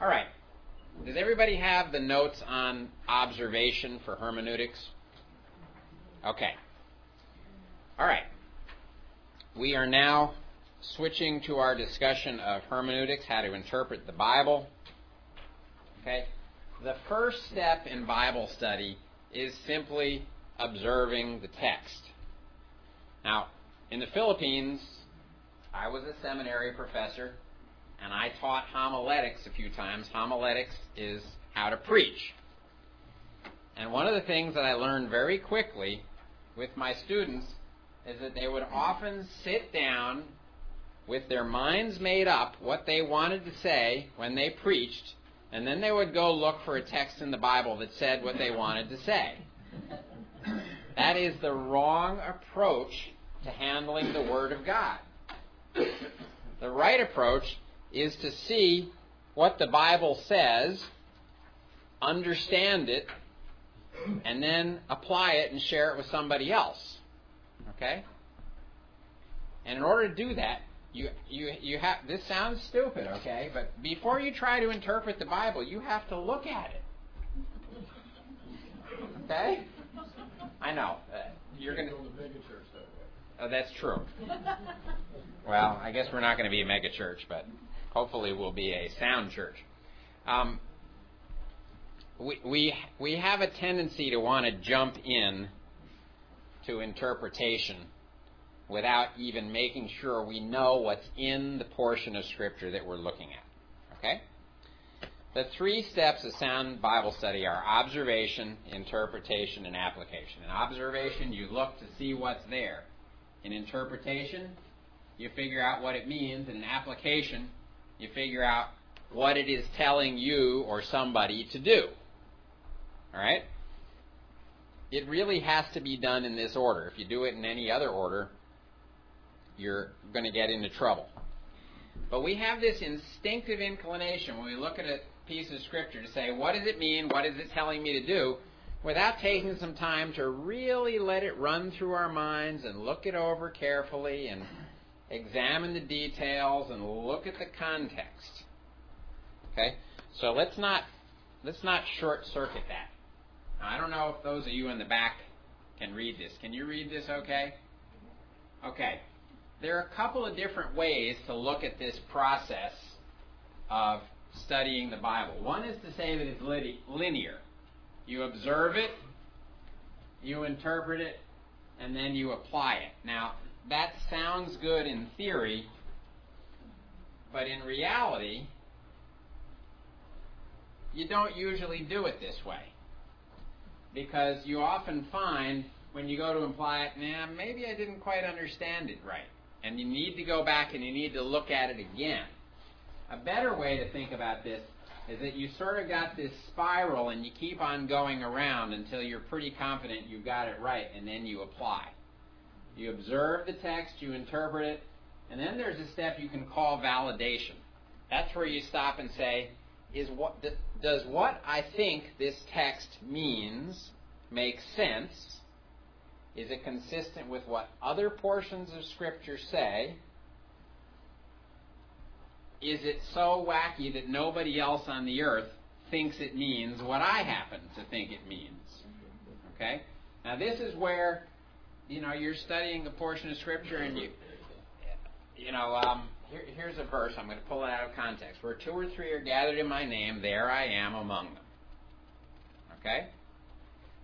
All right. Does everybody have the notes on observation for hermeneutics? Okay. All right. We are now switching to our discussion of hermeneutics, how to interpret the Bible. Okay? The first step in Bible study is simply observing the text. Now, in the Philippines, I was a seminary professor and I taught homiletics a few times. Homiletics is how to preach. And one of the things that I learned very quickly with my students is that they would often sit down with their minds made up what they wanted to say when they preached, and then they would go look for a text in the Bible that said what they wanted to say. That is the wrong approach to handling the Word of God. The right approach is to see what the Bible says, understand it, and then apply it and share it with somebody else. Okay? And in order to do that, you you you have this sounds stupid, okay? But before you try to interpret the Bible, you have to look at it. Okay? I know. Uh, you're going to build a mega church. Oh, that's true. well, I guess we're not going to be a mega church, but hopefully we'll be a sound church. Um, we, we, we have a tendency to want to jump in to interpretation without even making sure we know what's in the portion of Scripture that we're looking at. Okay? The three steps of sound Bible study are observation, interpretation, and application. In observation, you look to see what's there. In interpretation, you figure out what it means. In application, you figure out what it is telling you or somebody to do. All right? It really has to be done in this order. If you do it in any other order, you're going to get into trouble. But we have this instinctive inclination when we look at a piece of scripture to say, what does it mean? What is it telling me to do? Without taking some time to really let it run through our minds and look it over carefully and examine the details and look at the context. Okay? So let's not let's not short circuit that. Now, I don't know if those of you in the back can read this. Can you read this okay? Okay. There are a couple of different ways to look at this process of studying the Bible. One is to say that it's linear. You observe it, you interpret it, and then you apply it. Now, that sounds good in theory, but in reality, you don't usually do it this way. Because you often find when you go to apply it, nah, maybe I didn't quite understand it right. And you need to go back and you need to look at it again. A better way to think about this is that you sort of got this spiral and you keep on going around until you're pretty confident you've got it right, and then you apply. You observe the text, you interpret it, and then there's a step you can call validation. That's where you stop and say, is what does what I think this text means make sense? Is it consistent with what other portions of Scripture say? Is it so wacky that nobody else on the earth thinks it means what I happen to think it means? Okay? Now, this is where, you know, you're studying a portion of Scripture and you, you know, um, here, here's a verse. I'm going to pull it out of context. Where two or three are gathered in my name, there I am among them. Okay?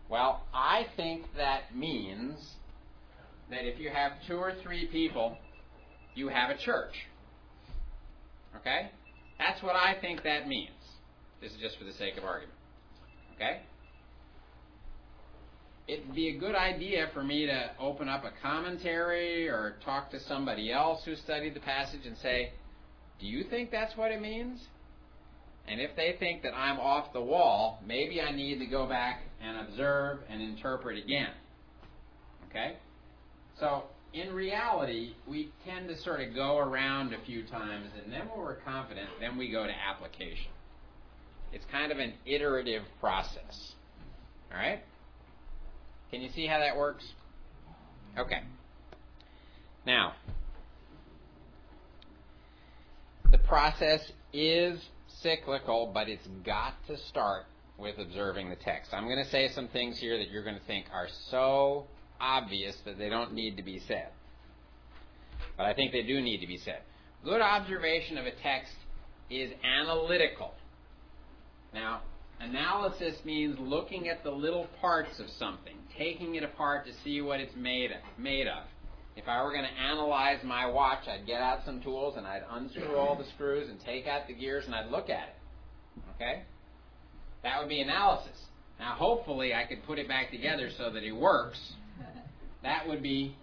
Well, I think that means that if you have two or three people, you have a church. Okay? That's what I think that means. This is just for the sake of argument. Okay? It'd be a good idea for me to open up a commentary or talk to somebody else who studied the passage and say, Do you think that's what it means? And if they think that I'm off the wall, maybe I need to go back and observe and interpret again. Okay? So, in reality, we tend to sort of go around a few times, and then when we're confident, then we go to application. It's kind of an iterative process. All right? Can you see how that works? Okay. Now, the process is cyclical, but it's got to start with observing the text. I'm going to say some things here that you're going to think are so obvious that they don't need to be said. But I think they do need to be said. Good observation of a text is analytical. Now, analysis means looking at the little parts of something, taking it apart to see what it's made of. Made of. If I were going to analyze my watch, I'd get out some tools and I'd unscrew all the screws and take out the gears and I'd look at it. Okay? That would be analysis. Now, hopefully, I could put it back together so that it works. That would be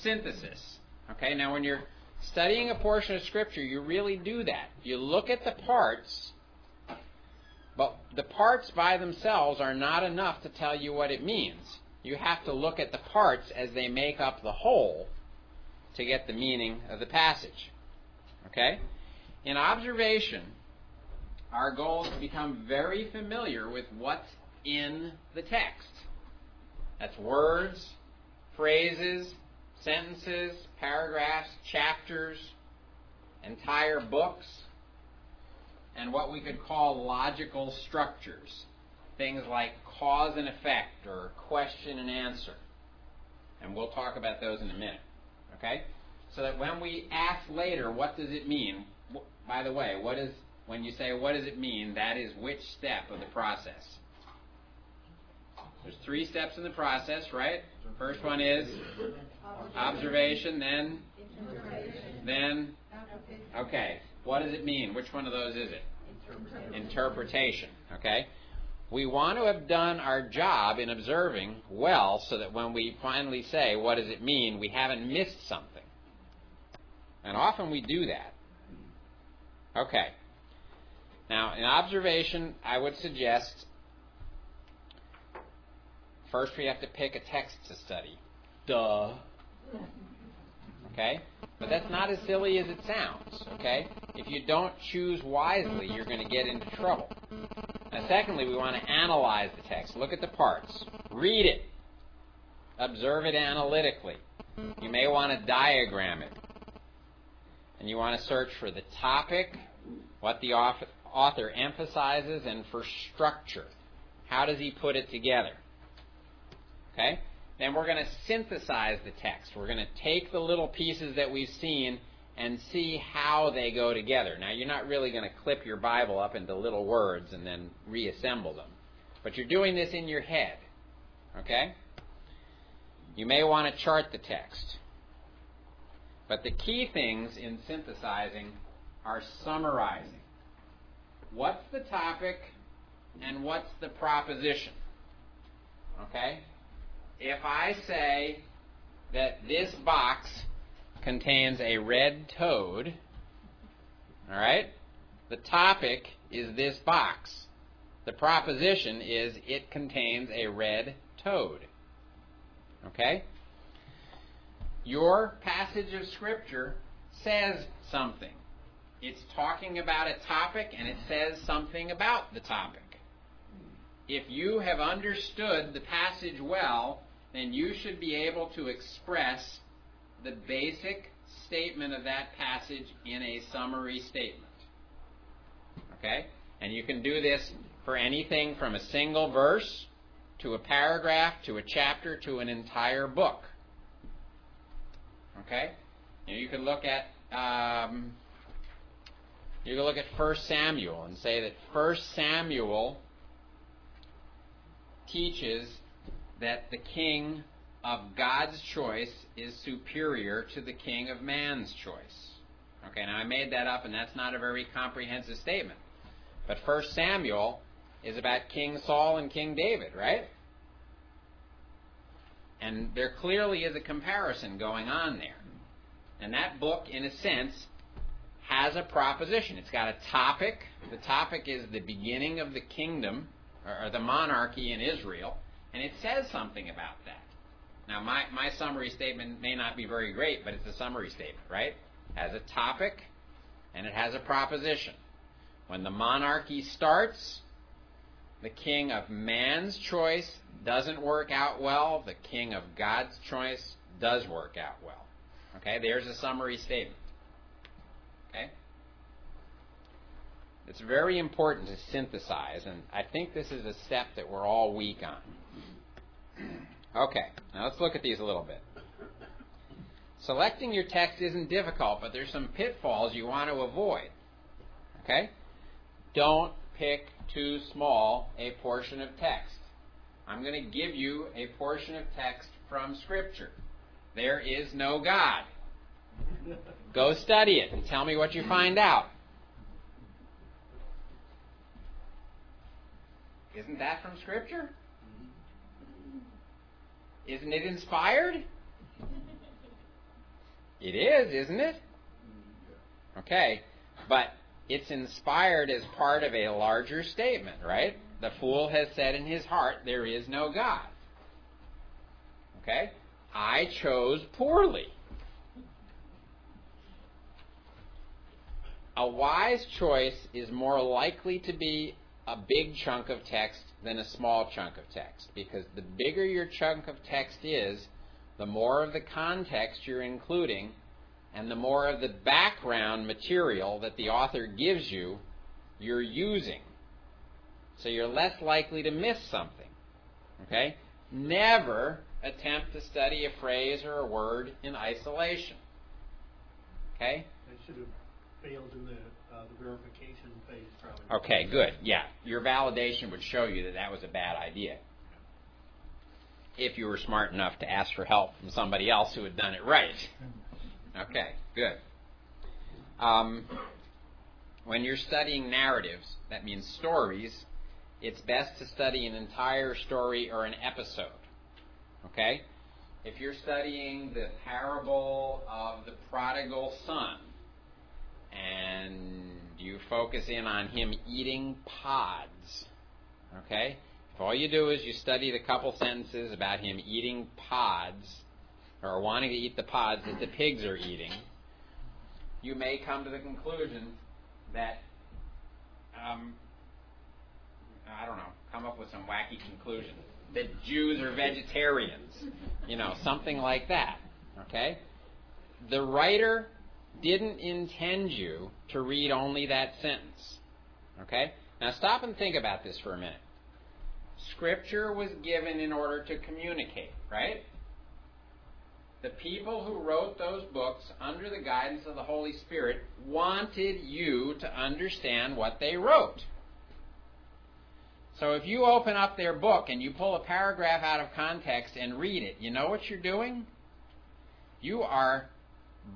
synthesis. Okay? Now, when you're studying a portion of Scripture, you really do that. You look at the parts, but the parts by themselves are not enough to tell you what it means. You have to look at the parts as they make up the whole to get the meaning of the passage. Okay? In observation, our goal is to become very familiar with what's in the text. That's words, phrases, sentences, paragraphs, chapters, entire books, and what we could call logical structures. Things like cause and effect or question and answer. And we'll talk about those in a minute. Okay? So that when we ask later, what does it mean? By the way, what is when you say what does it mean, that is which step of the process? There's three steps in the process, right? First one is observation, then then okay. What does it mean? Which one of those is it? Interpretation. Interpretation. Okay? We want to have done our job in observing well so that when we finally say, what does it mean, we haven't missed something. And often we do that. Okay. Now, in observation, I would suggest first we have to pick a text to study. Duh. Okay? But that's not as silly as it sounds. Okay? If you don't choose wisely, you're going to get into trouble. Now, secondly, we want to analyze the text. Look at the parts. Read it. Observe it analytically. You may want to diagram it. And you want to search for the topic, what the author emphasizes and for structure. How does he put it together? Okay? Then we're going to synthesize the text. We're going to take the little pieces that we've seen and see how they go together. Now, you're not really going to clip your Bible up into little words and then reassemble them. But you're doing this in your head. Okay? You may want to chart the text. But the key things in synthesizing are summarizing what's the topic and what's the proposition. Okay? If I say that this box contains a red toad, all right? The topic is this box. The proposition is it contains a red toad. Okay? Your passage of Scripture says something. It's talking about a topic and it says something about the topic. If you have understood the passage well, then you should be able to express the basic statement of that passage in a summary statement. Okay? And you can do this for anything from a single verse to a paragraph to a chapter to an entire book. Okay? And you can look at um, you can look at 1 Samuel and say that 1 Samuel teaches that the king of God's choice is superior to the king of man's choice. Okay, now I made that up and that's not a very comprehensive statement. But 1 Samuel is about King Saul and King David, right? And there clearly is a comparison going on there. And that book, in a sense, has a proposition. It's got a topic. The topic is the beginning of the kingdom or the monarchy in Israel, and it says something about that. Now, my, my summary statement may not be very great, but it's a summary statement, right? It has a topic and it has a proposition. When the monarchy starts, the king of man's choice doesn't work out well, the king of God's choice does work out well. Okay, there's a summary statement. Okay? It's very important to synthesize, and I think this is a step that we're all weak on. Hmm. Okay, now let's look at these a little bit. Selecting your text isn't difficult, but there's some pitfalls you want to avoid. Okay? Don't pick too small a portion of text. I'm going to give you a portion of text from Scripture. There is no God. Go study it and tell me what you find out. Isn't that from Scripture? Isn't it inspired? It is, isn't it? Okay, but it's inspired as part of a larger statement, right? The fool has said in his heart, There is no God. Okay? I chose poorly. A wise choice is more likely to be a big chunk of text than a small chunk of text because the bigger your chunk of text is, the more of the context you're including and the more of the background material that the author gives you, you're using. So you're less likely to miss something. Okay? Never attempt to study a phrase or a word in isolation. Okay? I should have failed in the, uh, the verification phase, probably. Okay, good. Yeah. Your validation would show you that that was a bad idea. If you were smart enough to ask for help from somebody else who had done it right. Okay, good. Um, when you're studying narratives, that means stories, it's best to study an entire story or an episode. Okay? If you're studying the parable of the prodigal son and you focus in on him eating pods, okay? If all you do is you study the couple sentences about him eating pods, or wanting to eat the pods that the pigs are eating, you may come to the conclusion that, um, I don't know, come up with some wacky conclusion that Jews are vegetarians, you know, something like that. Okay? The writer didn't intend you to read only that sentence. Okay? Now stop and think about this for a minute. Scripture was given in order to communicate, right? the people who wrote those books under the guidance of the Holy Spirit wanted you to understand what they wrote. So if you open up their book and you pull a paragraph out of context and read it, you know what you're doing? You are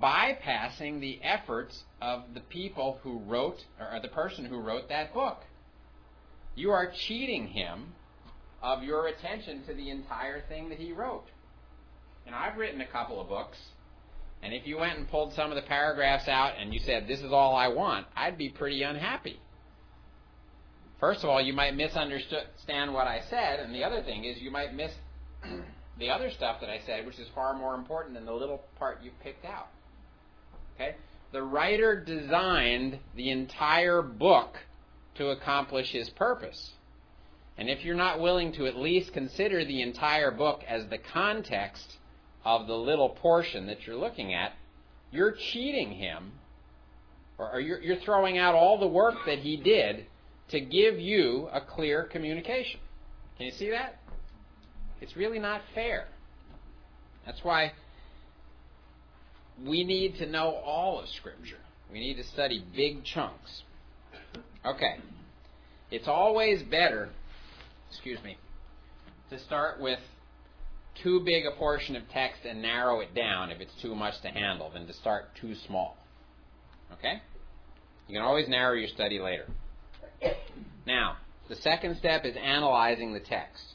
bypassing the efforts of the people who wrote, or the person who wrote that book. You are cheating him of your attention to the entire thing that he wrote. And I've written a couple of books, and if you went and pulled some of the paragraphs out and you said, This is all I want, I'd be pretty unhappy. First of all, you might misunderstand what I said, and the other thing is you might miss the other stuff that I said, which is far more important than the little part you picked out. Okay? The writer designed the entire book to accomplish his purpose. And if you're not willing to at least consider the entire book as the context of the little portion that you're looking at, you're cheating him, or you're, you're throwing out all the work that he did to give you a clear communication. Can you see that? It's really not fair. That's why we need to know all of Scripture. We need to study big chunks. Okay. It's always better, excuse me, to start with too big a portion of text and narrow it down if it's too much to handle than to start too small. Okay? You can always narrow your study later. Now, the second step is analyzing the text.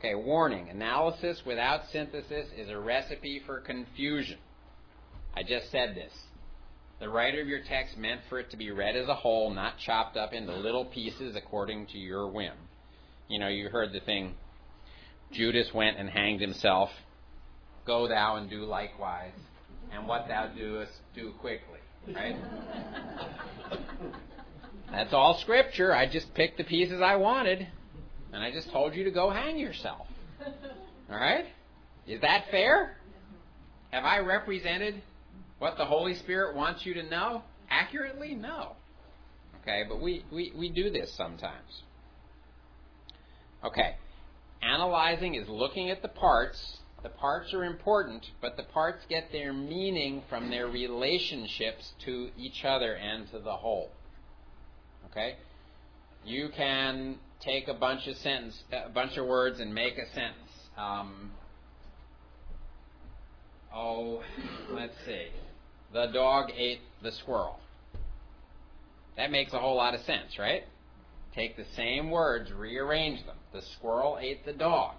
Okay, warning analysis without synthesis is a recipe for confusion. I just said this. The writer of your text meant for it to be read as a whole, not chopped up into little pieces according to your whim. You know, you heard the thing Judas went and hanged himself. Go thou and do likewise. And what thou doest, do quickly. Right? That's all scripture. I just picked the pieces I wanted. And I just told you to go hang yourself. All right? Is that fair? Have I represented what the Holy Spirit wants you to know accurately? No. Okay, but we, we, we do this sometimes. Okay, analyzing is looking at the parts. The parts are important, but the parts get their meaning from their relationships to each other and to the whole. Okay? You can take a bunch of sentence, a bunch of words, and make a sentence. Um, oh, let's see. The dog ate the squirrel. That makes a whole lot of sense, right? Take the same words, rearrange them. The squirrel ate the dog.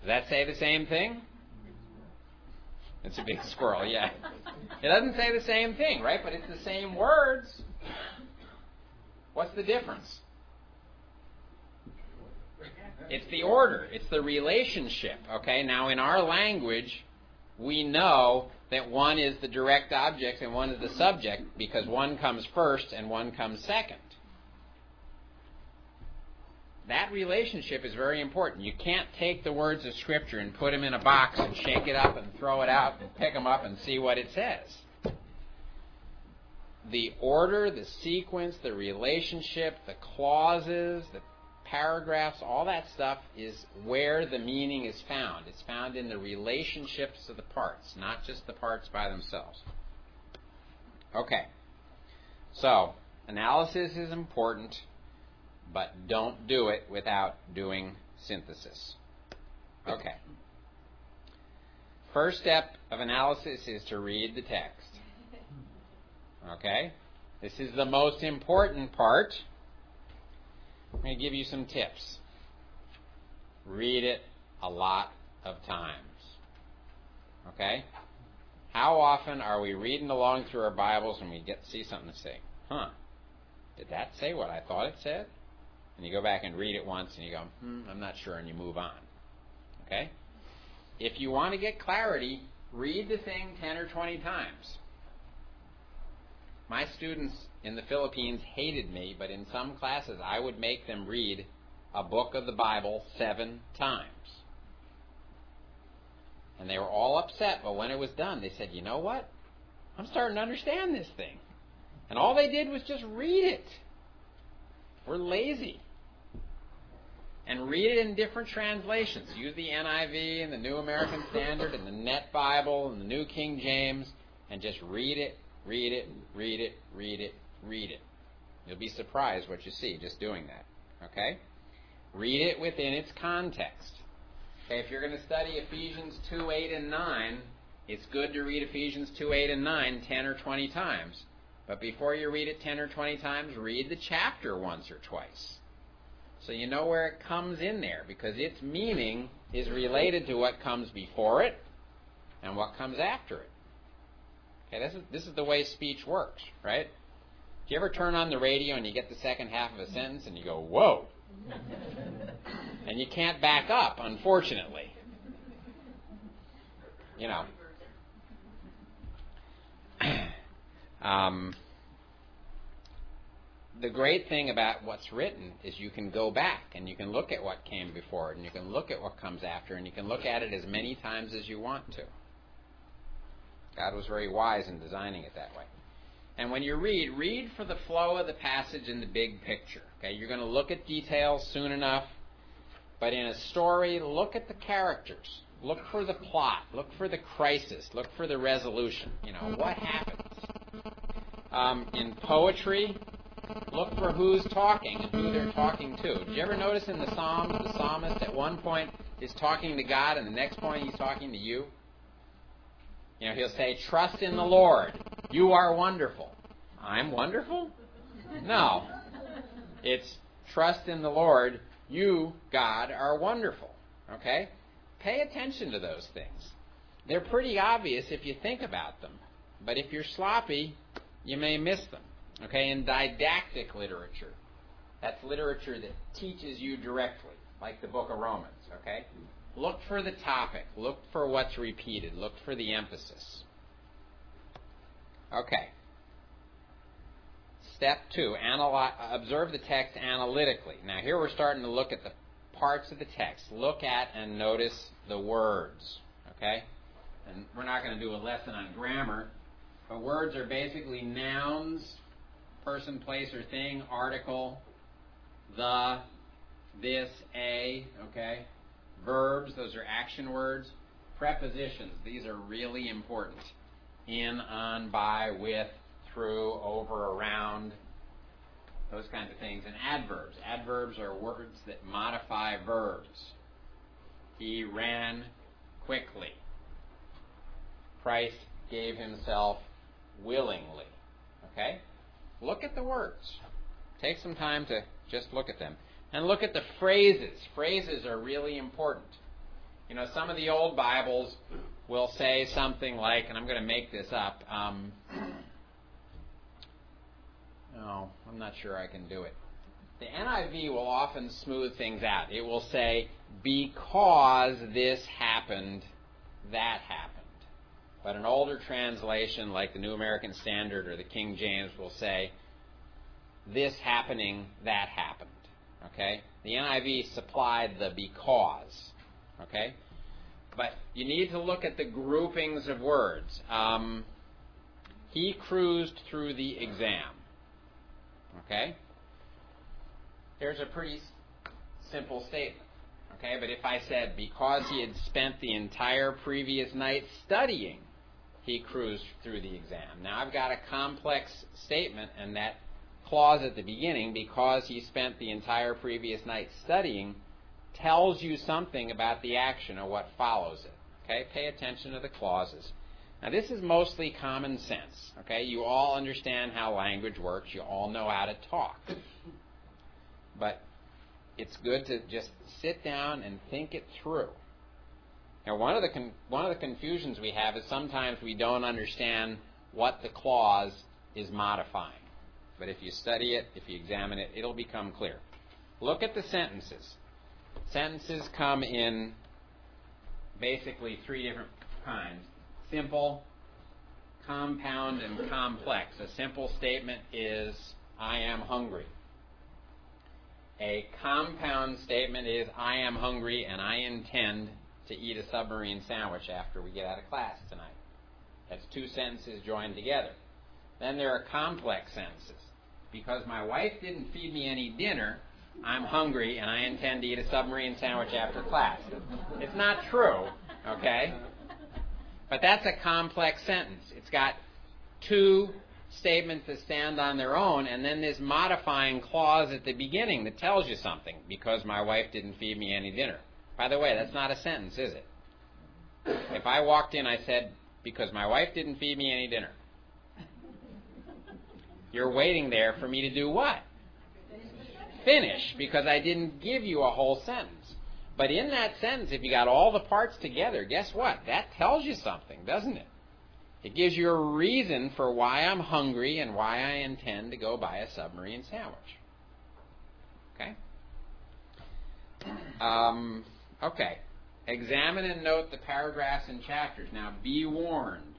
Does that say the same thing? It's a big squirrel, yeah. It doesn't say the same thing, right? But it's the same words. What's the difference? It's the order, it's the relationship. Okay, now in our language, we know that one is the direct object and one is the subject because one comes first and one comes second. That relationship is very important. You can't take the words of Scripture and put them in a box and shake it up and throw it out and pick them up and see what it says. The order, the sequence, the relationship, the clauses, the paragraphs, all that stuff is where the meaning is found. It's found in the relationships of the parts, not just the parts by themselves. Okay. So, analysis is important, but don't do it without doing synthesis. Okay. First step of analysis is to read the text. Okay? This is the most important part I'm going to give you some tips. Read it a lot of times. Okay? How often are we reading along through our Bibles and we get see something to say, huh, did that say what I thought it said? And you go back and read it once and you go, hmm, I'm not sure, and you move on. Okay? If you want to get clarity, read the thing 10 or 20 times. My students in the Philippines hated me, but in some classes I would make them read a book of the Bible seven times. And they were all upset, but when it was done, they said, You know what? I'm starting to understand this thing. And all they did was just read it. We're lazy. And read it in different translations. Use the NIV and the New American Standard and the Net Bible and the New King James and just read it Read it, read it, read it, read it. You'll be surprised what you see just doing that. Okay? Read it within its context. Okay, if you're going to study Ephesians 2, 8, and 9, it's good to read Ephesians 2, 8, and 9 10 or 20 times. But before you read it 10 or 20 times, read the chapter once or twice. So you know where it comes in there, because its meaning is related to what comes before it and what comes after it. Okay, this is this is the way speech works, right? Do you ever turn on the radio and you get the second half of a sentence and you go, "Whoa," and you can't back up, unfortunately. You know. um, the great thing about what's written is you can go back and you can look at what came before it and you can look at what comes after and you can look at it as many times as you want to. God was very wise in designing it that way. And when you read, read for the flow of the passage and the big picture. Okay, you're going to look at details soon enough, but in a story, look at the characters. Look for the plot. Look for the crisis. Look for the resolution. You know, what happens? Um, in poetry, look for who's talking and who they're talking to. Did you ever notice in the Psalms, the psalmist at one point is talking to God and the next point he's talking to you? You know, he'll say, Trust in the Lord. You are wonderful. I'm wonderful? No. It's trust in the Lord. You, God, are wonderful. Okay? Pay attention to those things. They're pretty obvious if you think about them. But if you're sloppy, you may miss them. Okay? In didactic literature, that's literature that teaches you directly, like the book of Romans. Okay? Look for the topic. Look for what's repeated. Look for the emphasis. Okay. Step two, analyze, observe the text analytically. Now, here we're starting to look at the parts of the text. Look at and notice the words. Okay? And we're not going to do a lesson on grammar, but words are basically nouns person, place, or thing, article, the, this, a, okay? Verbs, those are action words. Prepositions, these are really important. In, on, by, with, through, over, around, those kinds of things. And adverbs. Adverbs are words that modify verbs. He ran quickly. Christ gave himself willingly. Okay? Look at the words. Take some time to just look at them. And look at the phrases. Phrases are really important. You know, some of the old Bibles will say something like, and I'm going to make this up. Um, no, I'm not sure I can do it. The NIV will often smooth things out. It will say, because this happened, that happened. But an older translation, like the New American Standard or the King James, will say, this happening, that happened. Okay? The NIV supplied the because. Okay? But you need to look at the groupings of words. Um, he cruised through the exam. Okay? There's a pretty simple statement. Okay, but if I said because he had spent the entire previous night studying, he cruised through the exam. Now I've got a complex statement, and that clause at the beginning, because he spent the entire previous night studying, tells you something about the action or what follows it. Okay, pay attention to the clauses. Now this is mostly common sense. Okay, you all understand how language works. You all know how to talk. But it's good to just sit down and think it through. Now, one of the con- one of the confusions we have is sometimes we don't understand what the clause is modifying. But if you study it, if you examine it, it'll become clear. Look at the sentences. Sentences come in basically three different kinds: simple, compound, and complex. A simple statement is "I am hungry." A compound statement is I am hungry and I intend to eat a submarine sandwich after we get out of class tonight. That's two sentences joined together. Then there are complex sentences. Because my wife didn't feed me any dinner, I'm hungry and I intend to eat a submarine sandwich after class. It's not true, okay? But that's a complex sentence. It's got two statements that stand on their own, and then this modifying clause at the beginning that tells you something, because my wife didn't feed me any dinner. By the way, that's not a sentence, is it? If I walked in, I said, because my wife didn't feed me any dinner. You're waiting there for me to do what? Finish, because I didn't give you a whole sentence. But in that sentence, if you got all the parts together, guess what? That tells you something, doesn't it? It gives you a reason for why I'm hungry and why I intend to go buy a submarine sandwich. Okay? Um, okay. Examine and note the paragraphs and chapters. Now, be warned.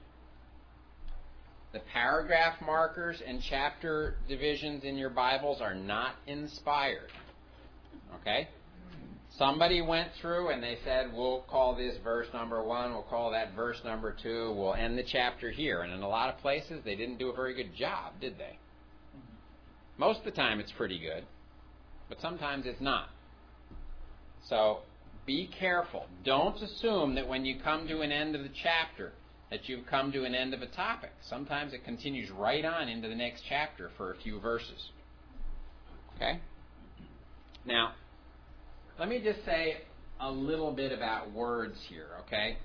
The paragraph markers and chapter divisions in your Bibles are not inspired. Okay? Somebody went through and they said, we'll call this verse number one, we'll call that verse number two, we'll end the chapter here. And in a lot of places, they didn't do a very good job, did they? Most of the time, it's pretty good, but sometimes it's not. So be careful. Don't assume that when you come to an end of the chapter, that you've come to an end of a topic. Sometimes it continues right on into the next chapter for a few verses. Okay? Now, let me just say a little bit about words here, okay?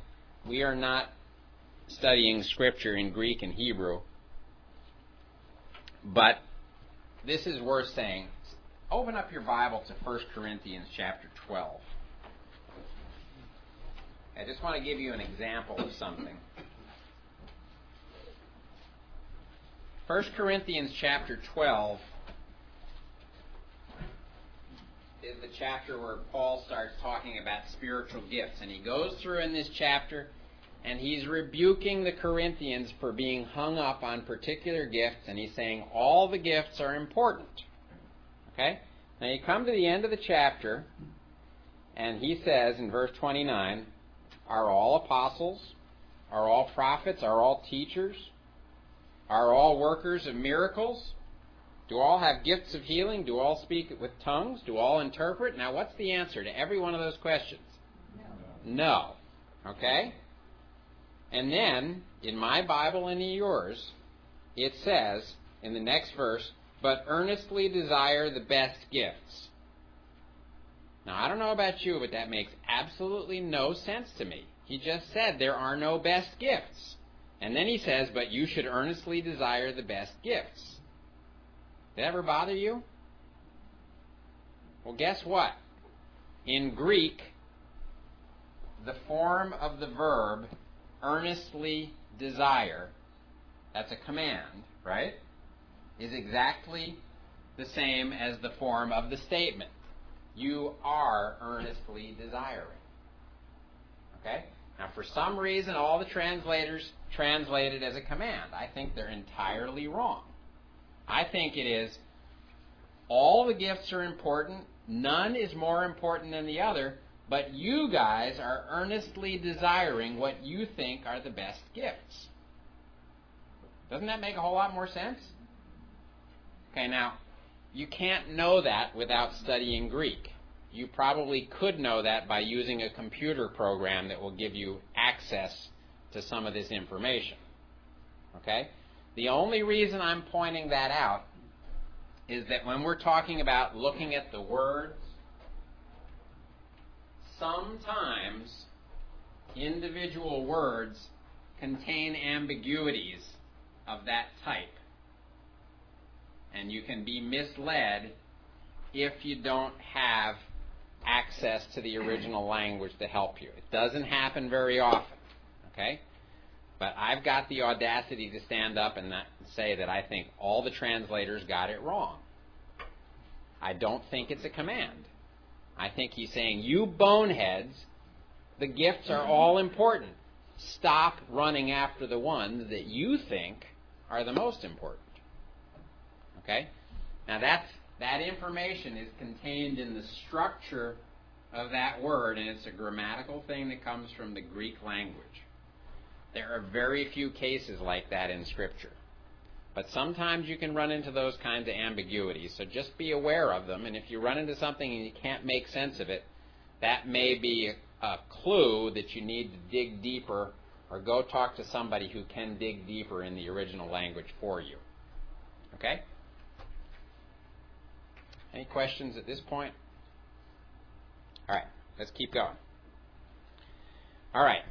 We are not studying Scripture in Greek and Hebrew, but this is worth saying. Open up your Bible to 1 Corinthians chapter 12. I just want to give you an example of something. 1 Corinthians chapter 12 is the chapter where Paul starts talking about spiritual gifts. And he goes through in this chapter and he's rebuking the Corinthians for being hung up on particular gifts. And he's saying all the gifts are important. Okay? Now you come to the end of the chapter and he says in verse 29 Are all apostles? Are all prophets? Are all teachers? Are all workers of miracles? Do all have gifts of healing? Do all speak with tongues? Do all interpret? Now, what's the answer to every one of those questions? No. No. Okay? And then, in my Bible and in yours, it says in the next verse, but earnestly desire the best gifts. Now, I don't know about you, but that makes absolutely no sense to me. He just said there are no best gifts. And then he says, but you should earnestly desire the best gifts. Did that ever bother you? Well, guess what? In Greek, the form of the verb earnestly desire, that's a command, right? Is exactly the same as the form of the statement. You are earnestly desiring. Okay? Now, for some reason, all the translators translate it as a command. I think they're entirely wrong. I think it is all the gifts are important, none is more important than the other, but you guys are earnestly desiring what you think are the best gifts. Doesn't that make a whole lot more sense? Okay, now, you can't know that without studying Greek. You probably could know that by using a computer program that will give you access to some of this information. Okay? The only reason I'm pointing that out is that when we're talking about looking at the words, sometimes individual words contain ambiguities of that type. And you can be misled if you don't have access to the original language to help you. It doesn't happen very often, okay? But I've got the audacity to stand up and say that I think all the translators got it wrong. I don't think it's a command. I think he's saying, you boneheads, the gifts are all important. Stop running after the ones that you think are the most important. Okay? Now that's that information is contained in the structure of that word, and it's a grammatical thing that comes from the Greek language. There are very few cases like that in Scripture. But sometimes you can run into those kinds of ambiguities, so just be aware of them, and if you run into something and you can't make sense of it, that may be a clue that you need to dig deeper or go talk to somebody who can dig deeper in the original language for you. Okay? Any questions at this point? All right, let's keep going. All right.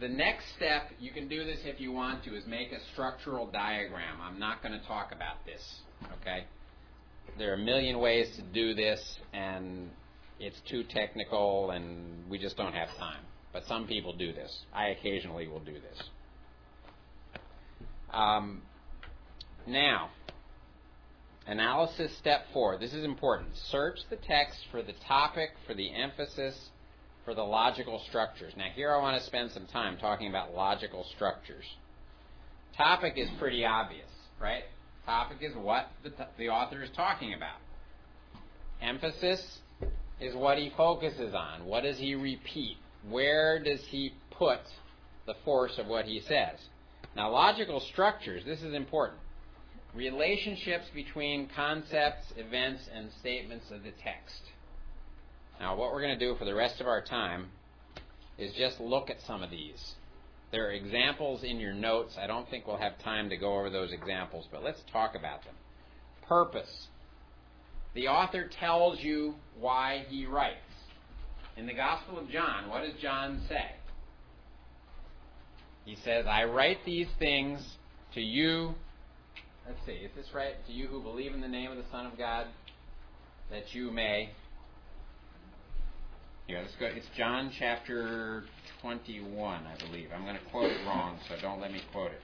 The next step, you can do this if you want to, is make a structural diagram. I'm not going to talk about this, okay? There are a million ways to do this, and it's too technical, and we just don't have time. But some people do this. I occasionally will do this. Um, now, Analysis step four. This is important. Search the text for the topic, for the emphasis, for the logical structures. Now, here I want to spend some time talking about logical structures. Topic is pretty obvious, right? Topic is what the, t- the author is talking about. Emphasis is what he focuses on. What does he repeat? Where does he put the force of what he says? Now, logical structures, this is important relationships between concepts, events, and statements of the text. Now, what we're going to do for the rest of our time is just look at some of these. There are examples in your notes. I don't think we'll have time to go over those examples, but let's talk about them. Purpose. The author tells you why he writes. In the Gospel of John, what does John say? He says, I write these things to you Let's see, is this right? To you who believe in the name of the Son of God, that you may. Here, let's go. It's John chapter 21, I believe. I'm going to quote it wrong, so don't let me quote it.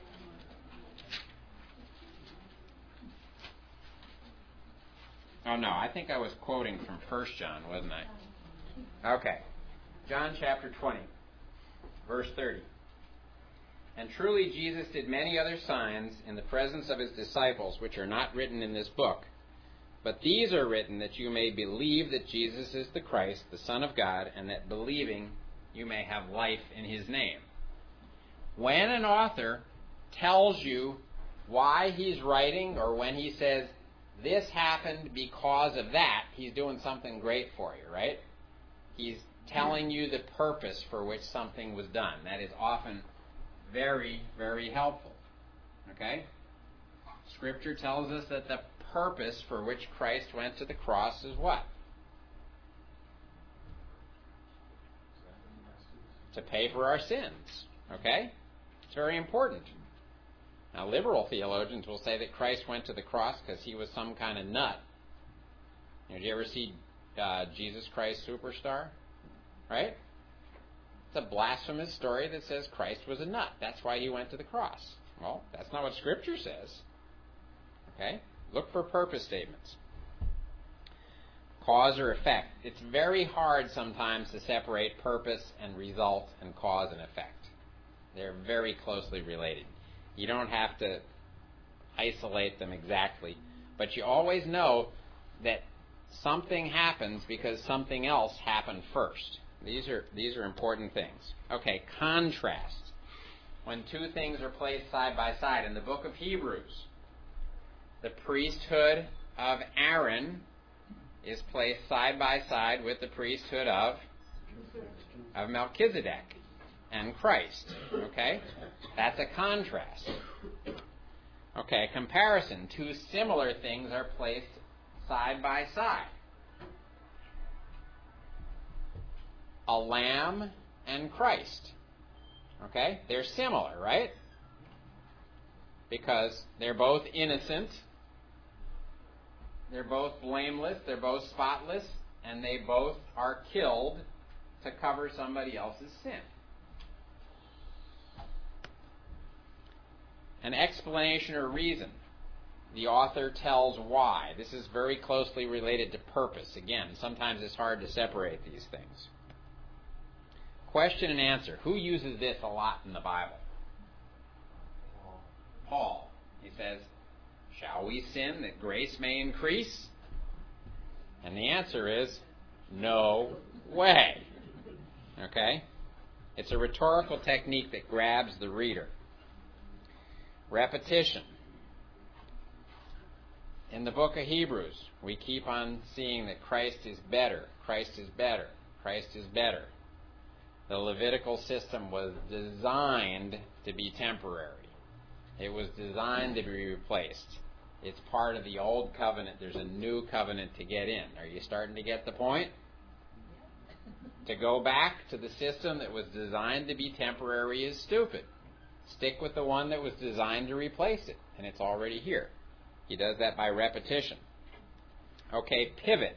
Oh, no, I think I was quoting from 1 John, wasn't I? Okay. John chapter 20, verse 30. And truly, Jesus did many other signs in the presence of his disciples, which are not written in this book. But these are written that you may believe that Jesus is the Christ, the Son of God, and that believing you may have life in his name. When an author tells you why he's writing or when he says, this happened because of that, he's doing something great for you, right? He's telling you the purpose for which something was done. That is often very, very helpful. Okay? Scripture tells us that the purpose for which Christ went to the cross is what? To pay for our sins. Okay? It's very important. Now, liberal theologians will say that Christ went to the cross because he was some kind of nut. You know, did you ever see uh, Jesus Christ Superstar? Right? It's a blasphemous story that says Christ was a nut. That's why he went to the cross. Well, that's not what Scripture says. Okay? Look for purpose statements. Cause or effect. It's very hard sometimes to separate purpose and result and cause and effect. They're very closely related. You don't have to isolate them exactly, but you always know that something happens because something else happened first. These are these are important things. Okay, contrast. When two things are placed side by side in the book of Hebrews, the priesthood of Aaron is placed side by side with the priesthood of of Melchizedek and Christ. Okay? That's a contrast. Okay, comparison. Two similar things are placed side by side. A lamb and Christ. Okay? They're similar, right? Because they're both innocent. They're both blameless. They're both spotless. And they both are killed to cover somebody else's sin. An explanation or reason. The author tells why. This is very closely related to purpose. Again, sometimes it's hard to separate these things. Question and answer. Who uses this a lot in the Bible? Paul. He says, Shall we sin that grace may increase? And the answer is, No way. Okay? It's a rhetorical technique that grabs the reader. Repetition. In the book of Hebrews, we keep on seeing that Christ is better, Christ is better, Christ is better. The Levitical system was designed to be temporary. It was designed to be replaced. It's part of the old covenant. There's a new covenant to get in. Are you starting to get the point? To go back to the system that was designed to be temporary is stupid. Stick with the one that was designed to replace it, and it's already here. He does that by repetition. Okay, pivot.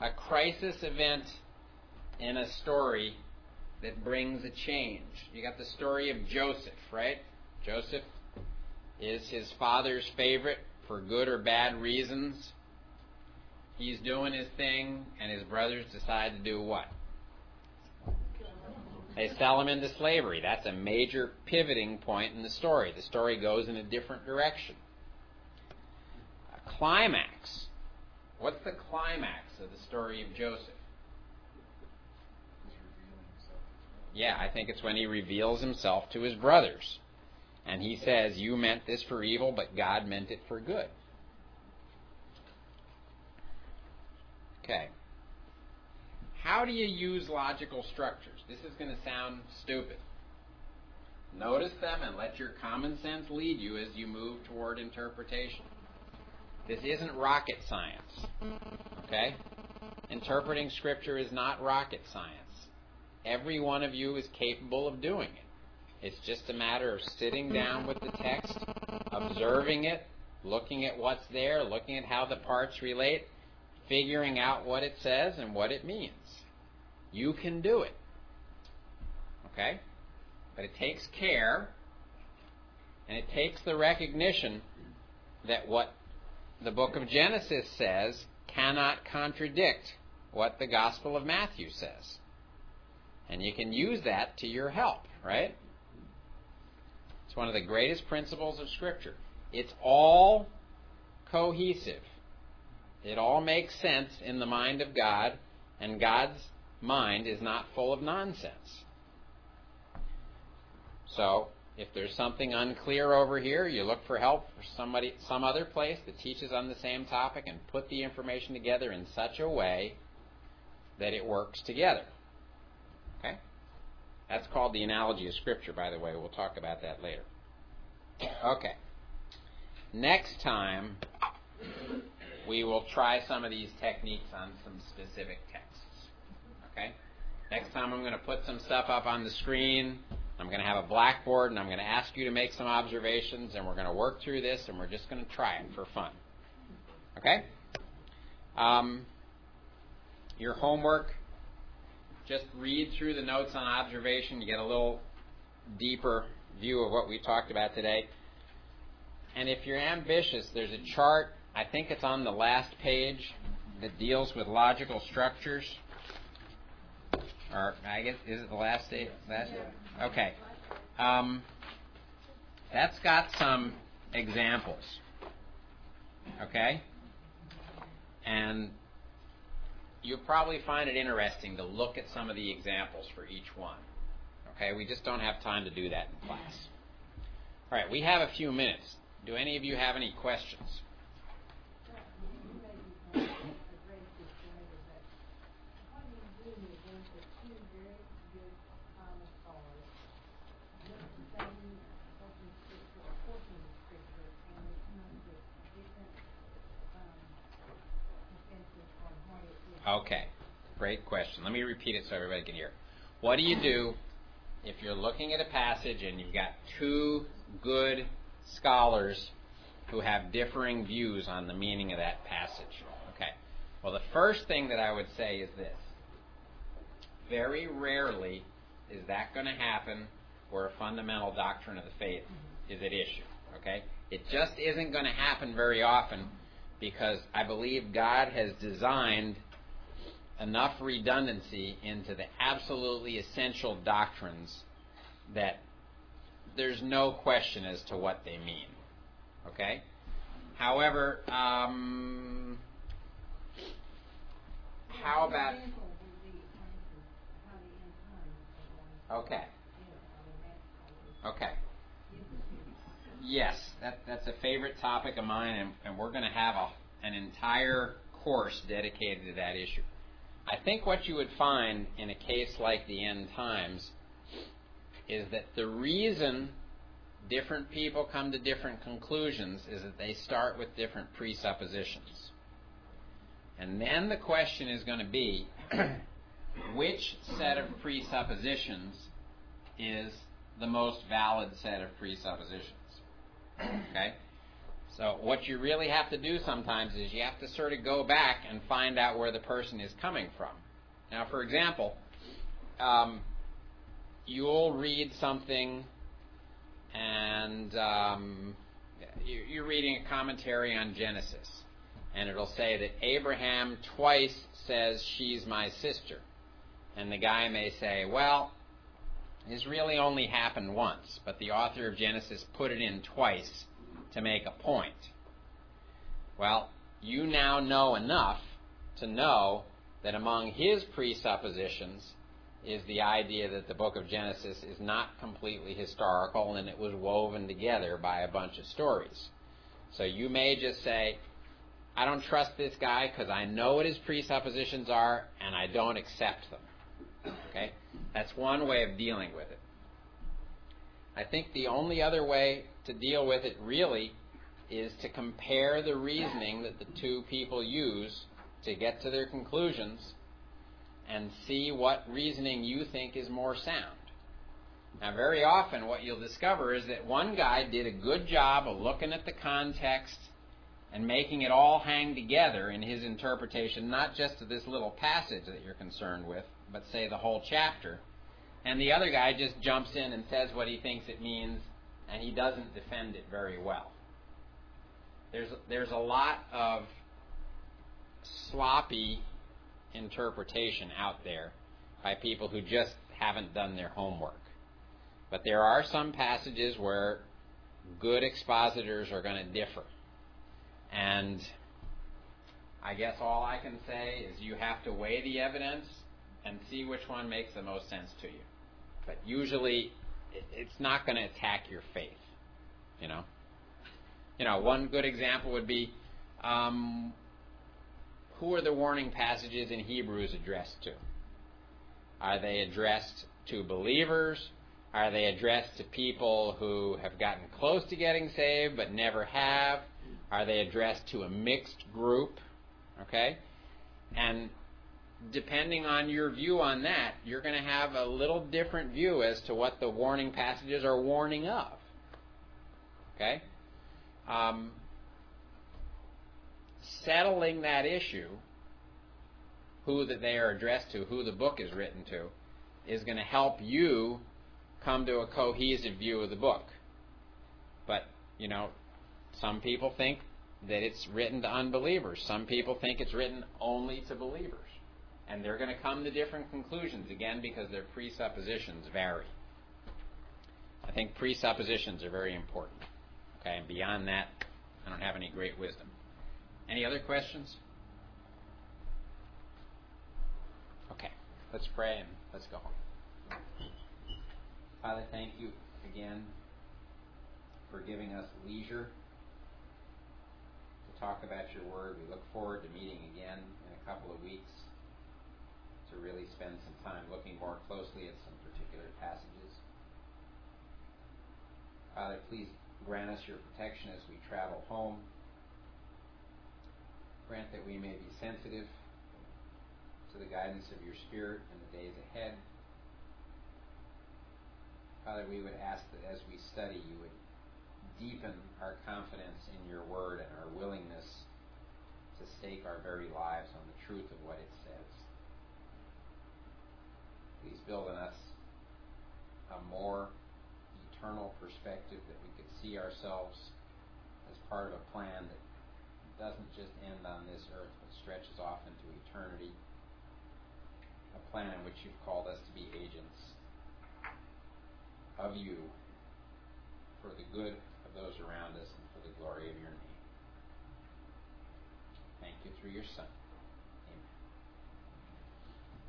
A crisis event in a story that brings a change. You got the story of Joseph, right? Joseph is his father's favorite for good or bad reasons. He's doing his thing, and his brothers decide to do what? They sell him into slavery. That's a major pivoting point in the story. The story goes in a different direction. A climax. What's the climax of the story of Joseph? Yeah, I think it's when he reveals himself to his brothers. And he says, You meant this for evil, but God meant it for good. Okay. How do you use logical structures? This is going to sound stupid. Notice them and let your common sense lead you as you move toward interpretation. This isn't rocket science. Okay? Interpreting Scripture is not rocket science. Every one of you is capable of doing it. It's just a matter of sitting down with the text, observing it, looking at what's there, looking at how the parts relate, figuring out what it says and what it means. You can do it. Okay? But it takes care, and it takes the recognition that what the book of Genesis says cannot contradict what the Gospel of Matthew says. And you can use that to your help, right? It's one of the greatest principles of Scripture. It's all cohesive. It all makes sense in the mind of God, and God's mind is not full of nonsense. So, If there's something unclear over here, you look for help for somebody, some other place that teaches on the same topic and put the information together in such a way that it works together. Okay? That's called the analogy of Scripture, by the way. We'll talk about that later. Okay. Next time, we will try some of these techniques on some specific texts. Okay? Next time, I'm going to put some stuff up on the screen. I'm going to have a blackboard, and I'm going to ask you to make some observations, and we're going to work through this, and we're just going to try it for fun. Okay? Um, your homework just read through the notes on observation. to get a little deeper view of what we talked about today. And if you're ambitious, there's a chart, I think it's on the last page, that deals with logical structures. Or, I guess, is it the last day? Last? Okay. Um, that's got some examples. Okay? And you'll probably find it interesting to look at some of the examples for each one. Okay, we just don't have time to do that in class. All right, we have a few minutes. Do any of you have any questions? Great question. Let me repeat it so everybody can hear. What do you do if you're looking at a passage and you've got two good scholars who have differing views on the meaning of that passage? Okay. Well, the first thing that I would say is this. Very rarely is that going to happen where a fundamental doctrine of the faith is at issue. Okay? It just isn't going to happen very often because I believe God has designed enough redundancy into the absolutely essential doctrines that there's no question as to what they mean. Okay? However, um, how about. Okay. Okay. Yes, that, that's a favorite topic of mine, and, and we're going to have a, an entire course dedicated to that issue. I think what you would find in a case like the end times is that the reason different people come to different conclusions is that they start with different presuppositions. And then the question is going to be which set of presuppositions is the most valid set of presuppositions? Okay? So what you really have to do sometimes is you have to sort of go back and find out where the person is coming from. Now, for example, um, you'll read something and um, you're reading a commentary on Genesis, and it'll say that Abraham twice says, She's my sister. And the guy may say, Well, this really only happened once, but the author of Genesis put it in twice to make a point. Well, you now know enough to know that among his presuppositions is the idea that the book of Genesis is not completely historical and it was woven together by a bunch of stories. So you may just say, I don't trust this guy because I know what his presuppositions are and I don't accept them. Okay? That's one way of dealing with it. I think the only other way to deal with it really is to compare the reasoning that the two people use to get to their conclusions and see what reasoning you think is more sound. Now, very often, what you'll discover is that one guy did a good job of looking at the context and making it all hang together in his interpretation, not just of this little passage that you're concerned with, but say the whole chapter. And the other guy just jumps in and says what he thinks it means and he doesn't defend it very well. There's there's a lot of sloppy interpretation out there by people who just haven't done their homework. But there are some passages where good expositors are going to differ. And I guess all I can say is you have to weigh the evidence and see which one makes the most sense to you. But usually it's not going to attack your faith. You know. You know, one good example would be, um, who are the warning passages in Hebrews addressed to? Are they addressed to believers? Are they addressed to people who have gotten close to getting saved but never have? Are they addressed to a mixed group? Okay? And depending on your view on that, you're going to have a little different view as to what the warning passages are warning of. Okay? Um, settling that issue, who that they are addressed to, who the book is written to, is going to help you come to a cohesive view of the book. But, you know, some people think that it's written to unbelievers. Some people think it's written only to believers. And they're going to come to different conclusions, again, because their presuppositions vary. I think presuppositions are very important. Okay, and beyond that, I don't have any great wisdom. Any other questions? Okay, let's pray and let's go home. Father, thank you again for giving us leisure to talk about your word. We look forward to meeting again in a couple of weeks to really spend some time looking more closely at some particular passages. Father, please grant us your protection as we travel home. Grant that we may be sensitive to the guidance of your Spirit in the days ahead. Father, we would ask that as we study, you would deepen our confidence in your word and our willingness to stake our very lives on the truth of what it says. Please building us a more eternal perspective that we could see ourselves as part of a plan that doesn't just end on this earth but stretches off into eternity. A plan in which you've called us to be agents of you for the good of those around us and for the glory of your name. Thank you through your Son.